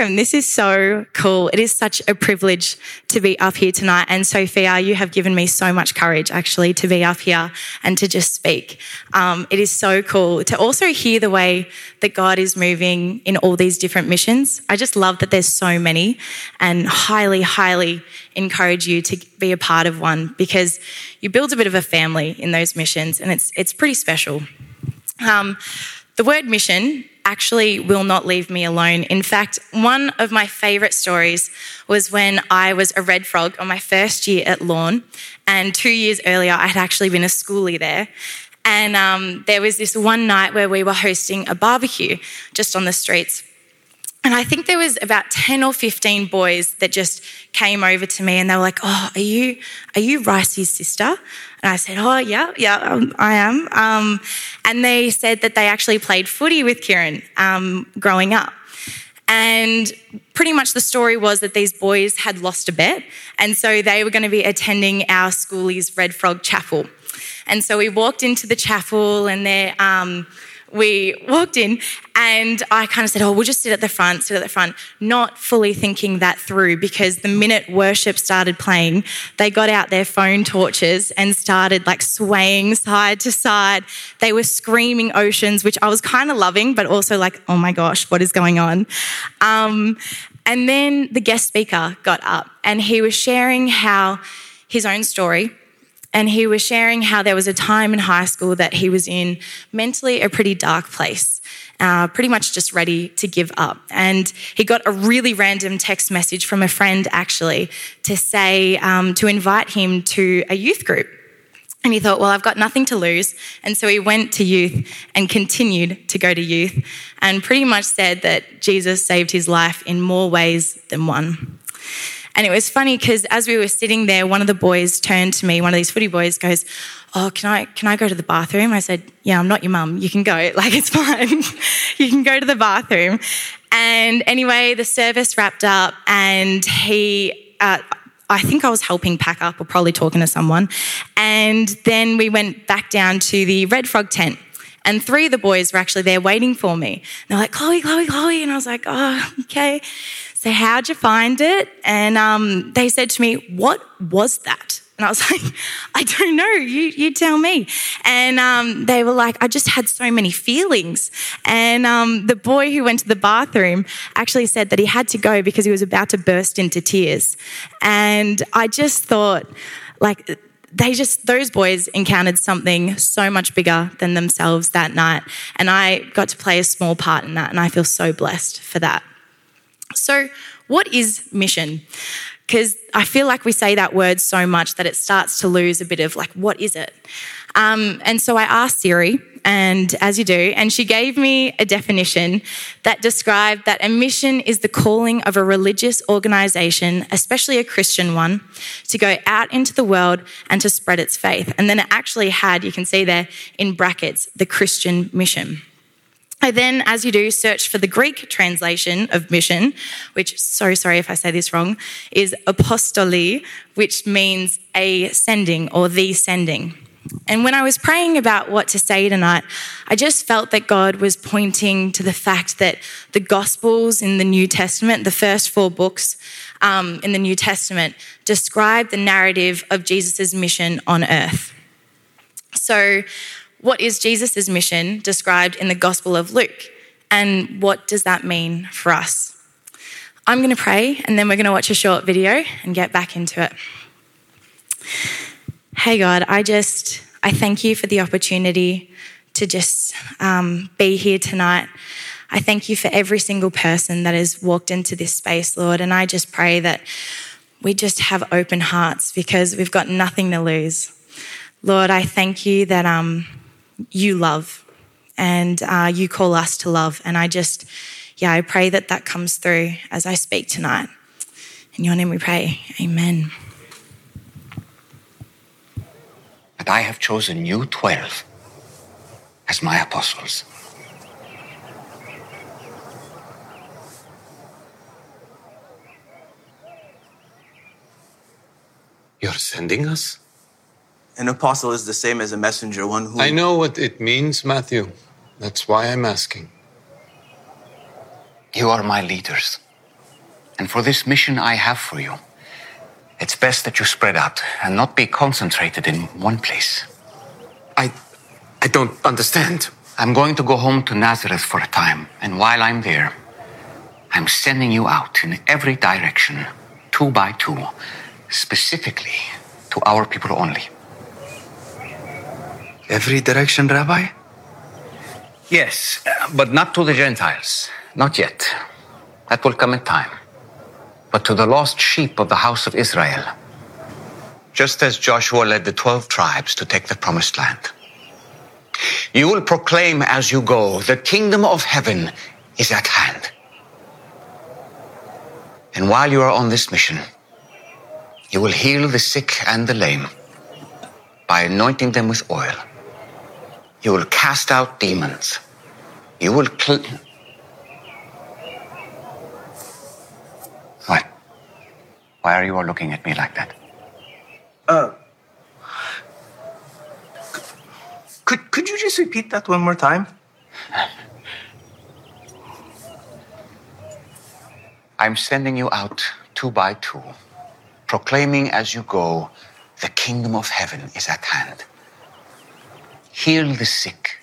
welcome. This is so cool. It is such a privilege to be up here tonight. And Sophia, you have given me so much courage actually to be up here and to just speak. Um, it is so cool to also hear the way that God is moving in all these different missions. I just love that there's so many and highly, highly encourage you to be a part of one because you build a bit of a family in those missions and it's, it's pretty special. Um, the word mission actually will not leave me alone. In fact, one of my favourite stories was when I was a red frog on my first year at Lorne, and two years earlier, I had actually been a schoolie there. And um, there was this one night where we were hosting a barbecue just on the streets. And I think there was about 10 or 15 boys that just came over to me and they were like, Oh, are you, are you Ricey's sister? And I said, Oh, yeah, yeah, um, I am. Um, and they said that they actually played footy with Kieran um, growing up. And pretty much the story was that these boys had lost a bet. And so they were going to be attending our schoolie's Red Frog Chapel. And so we walked into the chapel and there, um, we walked in and I kind of said, Oh, we'll just sit at the front, sit at the front, not fully thinking that through because the minute worship started playing, they got out their phone torches and started like swaying side to side. They were screaming oceans, which I was kind of loving, but also like, Oh my gosh, what is going on? Um, and then the guest speaker got up and he was sharing how his own story and he was sharing how there was a time in high school that he was in mentally a pretty dark place, uh, pretty much just ready to give up. And he got a really random text message from a friend actually to say, um, to invite him to a youth group. And he thought, well, I've got nothing to lose. And so he went to youth and continued to go to youth and pretty much said that Jesus saved his life in more ways than one. And it was funny because as we were sitting there, one of the boys turned to me, one of these footy boys goes, Oh, can I, can I go to the bathroom? I said, Yeah, I'm not your mum. You can go. Like, it's fine. you can go to the bathroom. And anyway, the service wrapped up and he, uh, I think I was helping pack up or probably talking to someone. And then we went back down to the Red Frog tent. And three of the boys were actually there waiting for me. And they're like, Chloe, Chloe, Chloe. And I was like, oh, okay. So, how'd you find it? And um, they said to me, What was that? And I was like, I don't know. You, you tell me. And um, they were like, I just had so many feelings. And um, the boy who went to the bathroom actually said that he had to go because he was about to burst into tears. And I just thought, like, they just, those boys encountered something so much bigger than themselves that night. And I got to play a small part in that. And I feel so blessed for that. So, what is mission? Because I feel like we say that word so much that it starts to lose a bit of like, what is it? Um, and so I asked Siri, and as you do, and she gave me a definition that described that a mission is the calling of a religious organization, especially a Christian one, to go out into the world and to spread its faith. And then it actually had, you can see there in brackets, the Christian mission. I then, as you do, search for the Greek translation of mission, which, so sorry if I say this wrong, is apostoli, which means a sending or the sending. And when I was praying about what to say tonight, I just felt that God was pointing to the fact that the Gospels in the New Testament, the first four books um, in the New Testament, describe the narrative of Jesus' mission on earth. So what is Jesus' mission described in the Gospel of Luke? And what does that mean for us? I'm going to pray and then we're going to watch a short video and get back into it. Hey, God, I just, I thank you for the opportunity to just um, be here tonight. I thank you for every single person that has walked into this space, Lord. And I just pray that we just have open hearts because we've got nothing to lose. Lord, I thank you that um, you love and uh, you call us to love. And I just, yeah, I pray that that comes through as I speak tonight. In your name we pray. Amen. And I have chosen you 12 as my apostles. You're sending us? An apostle is the same as a messenger, one who. I know what it means, Matthew. That's why I'm asking. You are my leaders. And for this mission I have for you, it's best that you spread out and not be concentrated in one place. I. I don't understand. I'm going to go home to Nazareth for a time, and while I'm there, I'm sending you out in every direction, two by two, specifically to our people only. Every direction, Rabbi? Yes, but not to the Gentiles. Not yet. That will come in time. But to the lost sheep of the house of Israel. Just as Joshua led the 12 tribes to take the promised land. You will proclaim as you go, the kingdom of heaven is at hand. And while you are on this mission, you will heal the sick and the lame by anointing them with oil. You will cast out demons. You will cl- What? Why are you all looking at me like that? Uh. Could, could you just repeat that one more time? I'm sending you out two by two, proclaiming as you go, the kingdom of heaven is at hand. Heal the sick,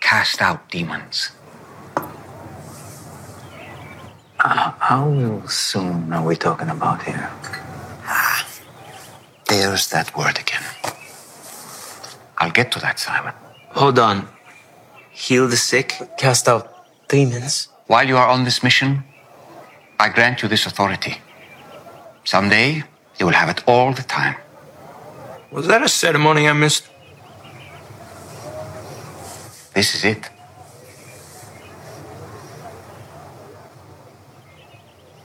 cast out demons. Uh, how soon are we talking about here? There's that word again. I'll get to that, Simon. Hold on. Heal the sick, cast out demons. While you are on this mission, I grant you this authority. Someday, you will have it all the time. Was that a ceremony I missed? This is it.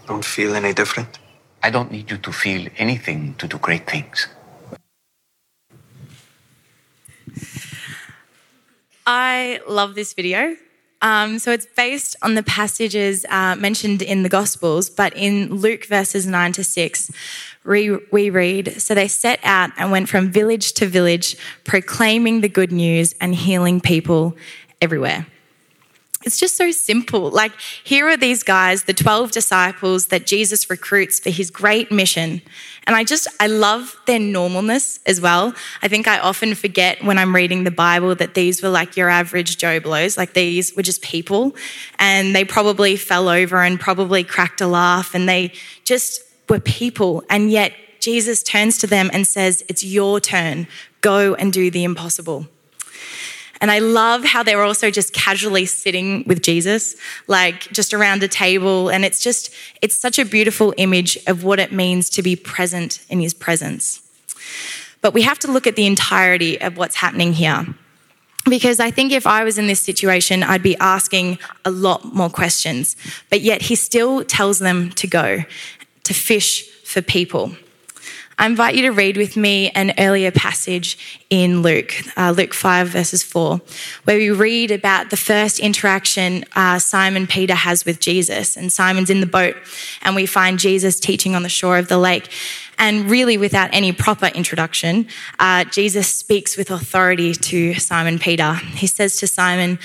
Don't feel any different. I don't need you to feel anything to do great things. I love this video. Um, so it's based on the passages uh, mentioned in the Gospels, but in Luke verses 9 to 6, we, we read So they set out and went from village to village, proclaiming the good news and healing people everywhere. It's just so simple. Like, here are these guys, the 12 disciples that Jesus recruits for his great mission. And I just, I love their normalness as well. I think I often forget when I'm reading the Bible that these were like your average Joe Blows. Like, these were just people. And they probably fell over and probably cracked a laugh. And they just were people. And yet, Jesus turns to them and says, It's your turn. Go and do the impossible. And I love how they're also just casually sitting with Jesus, like just around a table. And it's just, it's such a beautiful image of what it means to be present in his presence. But we have to look at the entirety of what's happening here. Because I think if I was in this situation, I'd be asking a lot more questions. But yet he still tells them to go, to fish for people. I invite you to read with me an earlier passage in Luke, uh, Luke 5, verses 4, where we read about the first interaction uh, Simon Peter has with Jesus. And Simon's in the boat, and we find Jesus teaching on the shore of the lake. And really, without any proper introduction, uh, Jesus speaks with authority to Simon Peter. He says to Simon,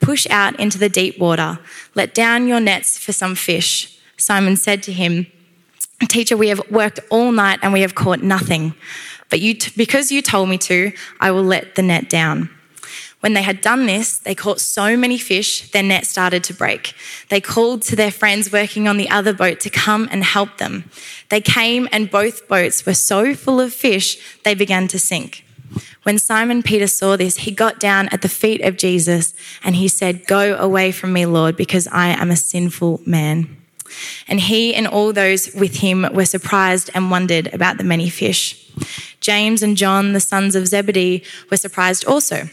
Push out into the deep water, let down your nets for some fish. Simon said to him, Teacher, we have worked all night and we have caught nothing. But you t- because you told me to, I will let the net down. When they had done this, they caught so many fish, their net started to break. They called to their friends working on the other boat to come and help them. They came, and both boats were so full of fish, they began to sink. When Simon Peter saw this, he got down at the feet of Jesus and he said, Go away from me, Lord, because I am a sinful man. And he and all those with him were surprised and wondered about the many fish. James and John, the sons of Zebedee, were surprised also.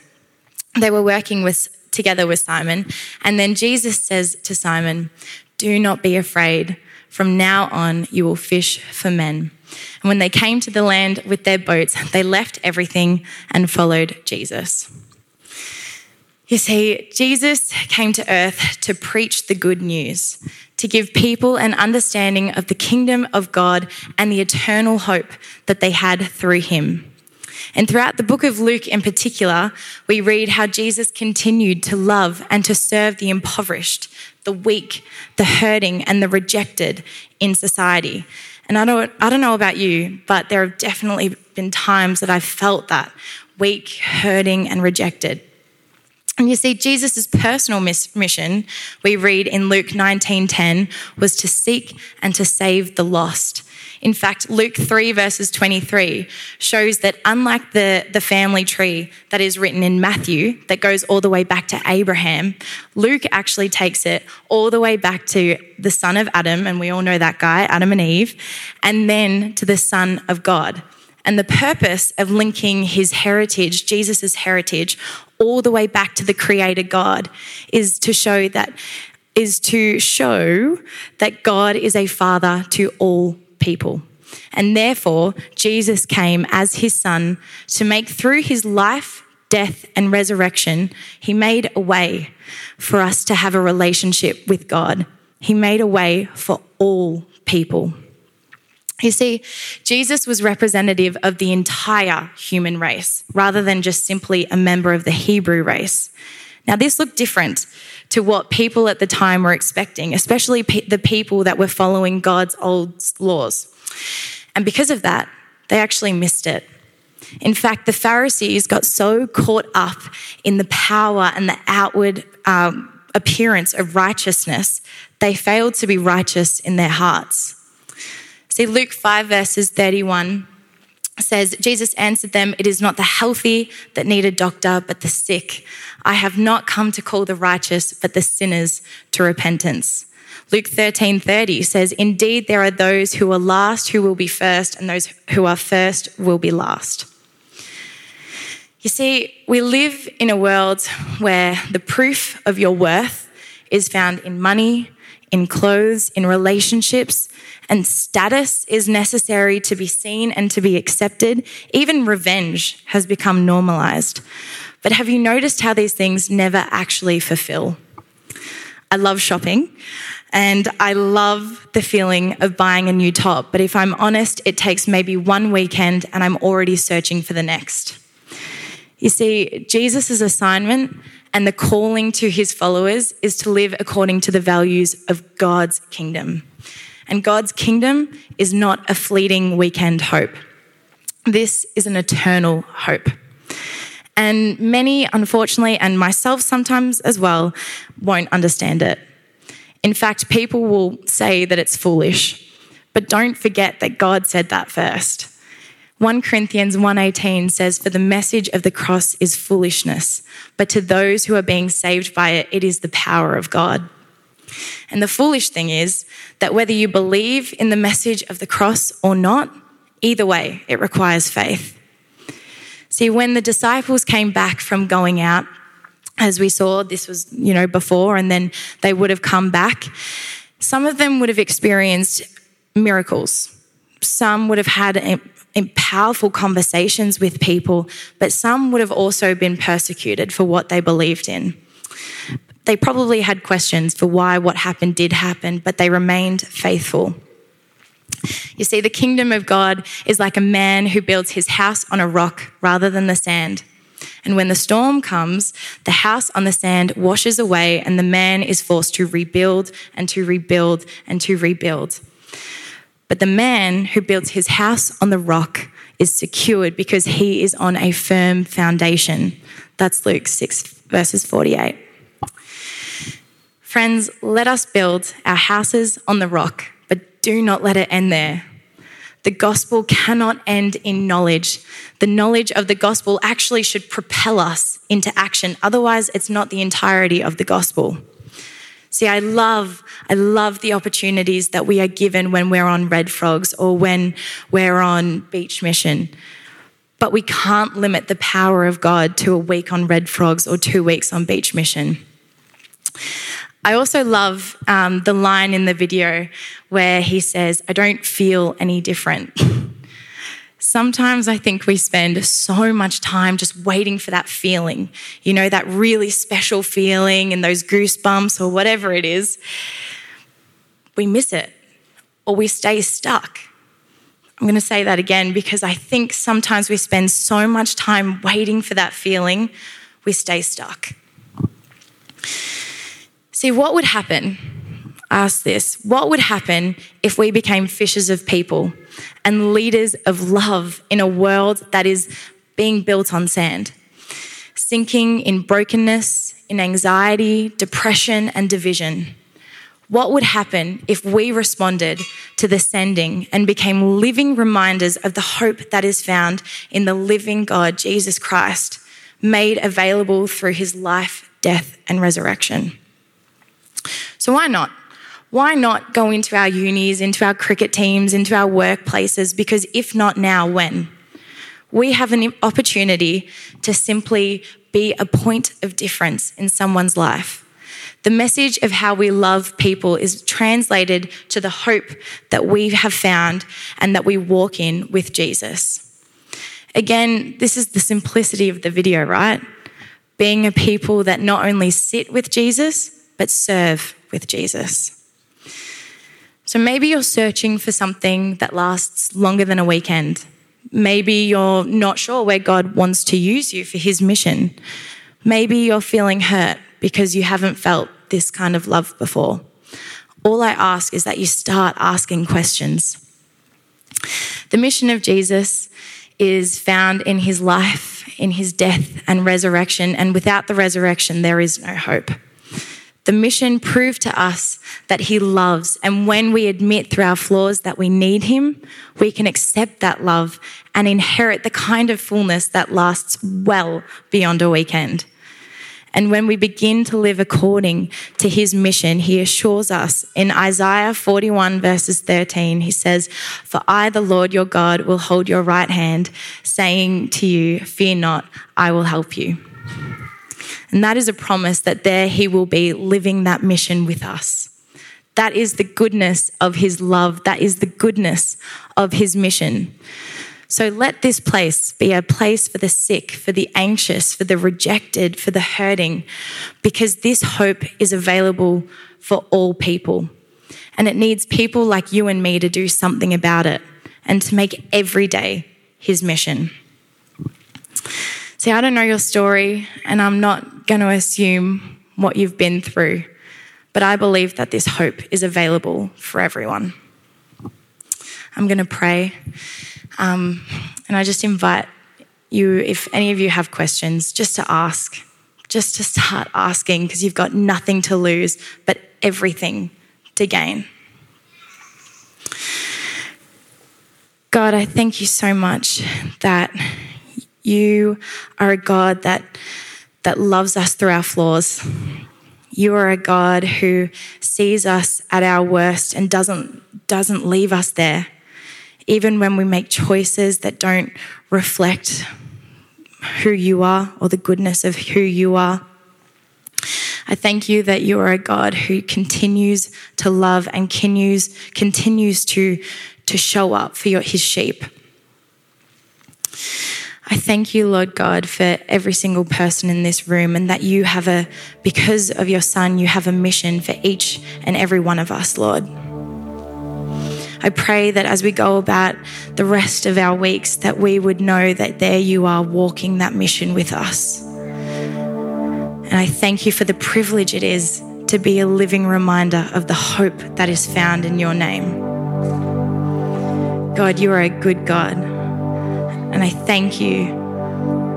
They were working with, together with Simon. And then Jesus says to Simon, Do not be afraid. From now on, you will fish for men. And when they came to the land with their boats, they left everything and followed Jesus. You see, Jesus came to earth to preach the good news, to give people an understanding of the kingdom of God and the eternal hope that they had through him. And throughout the book of Luke in particular, we read how Jesus continued to love and to serve the impoverished, the weak, the hurting, and the rejected in society. And I don't, I don't know about you, but there have definitely been times that I've felt that weak, hurting, and rejected. And you see, Jesus' personal mission, we read in Luke 19:10, was to seek and to save the lost. In fact, Luke 3, verses 23, shows that unlike the, the family tree that is written in Matthew, that goes all the way back to Abraham, Luke actually takes it all the way back to the son of Adam, and we all know that guy, Adam and Eve, and then to the son of God. And the purpose of linking his heritage, Jesus' heritage, all the way back to the creator God is to show that is to show that God is a father to all people. And therefore, Jesus came as his son to make through his life, death, and resurrection, he made a way for us to have a relationship with God. He made a way for all people. You see, Jesus was representative of the entire human race rather than just simply a member of the Hebrew race. Now, this looked different to what people at the time were expecting, especially pe- the people that were following God's old laws. And because of that, they actually missed it. In fact, the Pharisees got so caught up in the power and the outward um, appearance of righteousness, they failed to be righteous in their hearts. See, Luke 5, verses 31 says, Jesus answered them, It is not the healthy that need a doctor, but the sick. I have not come to call the righteous, but the sinners to repentance. Luke 13, 30 says, Indeed, there are those who are last who will be first, and those who are first will be last. You see, we live in a world where the proof of your worth is found in money, in clothes, in relationships, and status is necessary to be seen and to be accepted. Even revenge has become normalized. But have you noticed how these things never actually fulfill? I love shopping and I love the feeling of buying a new top. But if I'm honest, it takes maybe one weekend and I'm already searching for the next. You see, Jesus' assignment and the calling to his followers is to live according to the values of God's kingdom. And God's kingdom is not a fleeting weekend hope. This is an eternal hope. And many, unfortunately, and myself sometimes as well, won't understand it. In fact, people will say that it's foolish, but don't forget that God said that first. 1 Corinthians 1:18 says for the message of the cross is foolishness but to those who are being saved by it it is the power of God. And the foolish thing is that whether you believe in the message of the cross or not, either way, it requires faith. See, when the disciples came back from going out, as we saw, this was, you know, before, and then they would have come back, some of them would have experienced miracles. Some would have had powerful conversations with people, but some would have also been persecuted for what they believed in. They probably had questions for why what happened did happen, but they remained faithful. You see, the kingdom of God is like a man who builds his house on a rock rather than the sand. And when the storm comes, the house on the sand washes away, and the man is forced to rebuild and to rebuild and to rebuild. But the man who builds his house on the rock is secured because he is on a firm foundation. That's Luke 6, verses 48. Friends, let us build our houses on the rock, but do not let it end there. The gospel cannot end in knowledge. The knowledge of the gospel actually should propel us into action. Otherwise, it's not the entirety of the gospel. See, I love, I love the opportunities that we are given when we're on Red Frogs or when we're on beach mission. But we can't limit the power of God to a week on Red Frogs or two weeks on beach mission. I also love um, the line in the video where he says, I don't feel any different. Sometimes I think we spend so much time just waiting for that feeling, you know, that really special feeling and those goosebumps or whatever it is. We miss it or we stay stuck. I'm going to say that again because I think sometimes we spend so much time waiting for that feeling, we stay stuck. See, what would happen? Ask this what would happen if we became fishers of people and leaders of love in a world that is being built on sand, sinking in brokenness, in anxiety, depression, and division? What would happen if we responded to the sending and became living reminders of the hope that is found in the living God, Jesus Christ, made available through his life, death, and resurrection? So, why not? Why not go into our unis, into our cricket teams, into our workplaces? Because if not now, when? We have an opportunity to simply be a point of difference in someone's life. The message of how we love people is translated to the hope that we have found and that we walk in with Jesus. Again, this is the simplicity of the video, right? Being a people that not only sit with Jesus, but serve with Jesus. So maybe you're searching for something that lasts longer than a weekend. Maybe you're not sure where God wants to use you for his mission. Maybe you're feeling hurt because you haven't felt this kind of love before. All I ask is that you start asking questions. The mission of Jesus is found in his life, in his death and resurrection, and without the resurrection, there is no hope. The mission proved to us that He loves. And when we admit through our flaws that we need Him, we can accept that love and inherit the kind of fullness that lasts well beyond a weekend. And when we begin to live according to his mission, he assures us in Isaiah 41, verses 13, he says, For I, the Lord your God, will hold your right hand, saying to you, Fear not, I will help you. And that is a promise that there he will be living that mission with us. That is the goodness of his love. That is the goodness of his mission. So let this place be a place for the sick, for the anxious, for the rejected, for the hurting, because this hope is available for all people. And it needs people like you and me to do something about it and to make every day his mission. See, I don't know your story, and I'm not going to assume what you've been through, but I believe that this hope is available for everyone. I'm going to pray, um, and I just invite you, if any of you have questions, just to ask, just to start asking, because you've got nothing to lose, but everything to gain. God, I thank you so much that you are a God that, that loves us through our flaws. You are a God who sees us at our worst and doesn't, doesn't leave us there. Even when we make choices that don't reflect who you are or the goodness of who you are. I thank you that you are a God who continues to love and continues, continues to, to show up for your, his sheep. I thank you, Lord God, for every single person in this room and that you have a, because of your Son, you have a mission for each and every one of us, Lord. I pray that as we go about the rest of our weeks, that we would know that there you are walking that mission with us. And I thank you for the privilege it is to be a living reminder of the hope that is found in your name. God, you are a good God. And I thank you.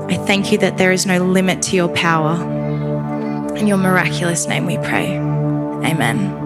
I thank you that there is no limit to your power. In your miraculous name we pray. Amen.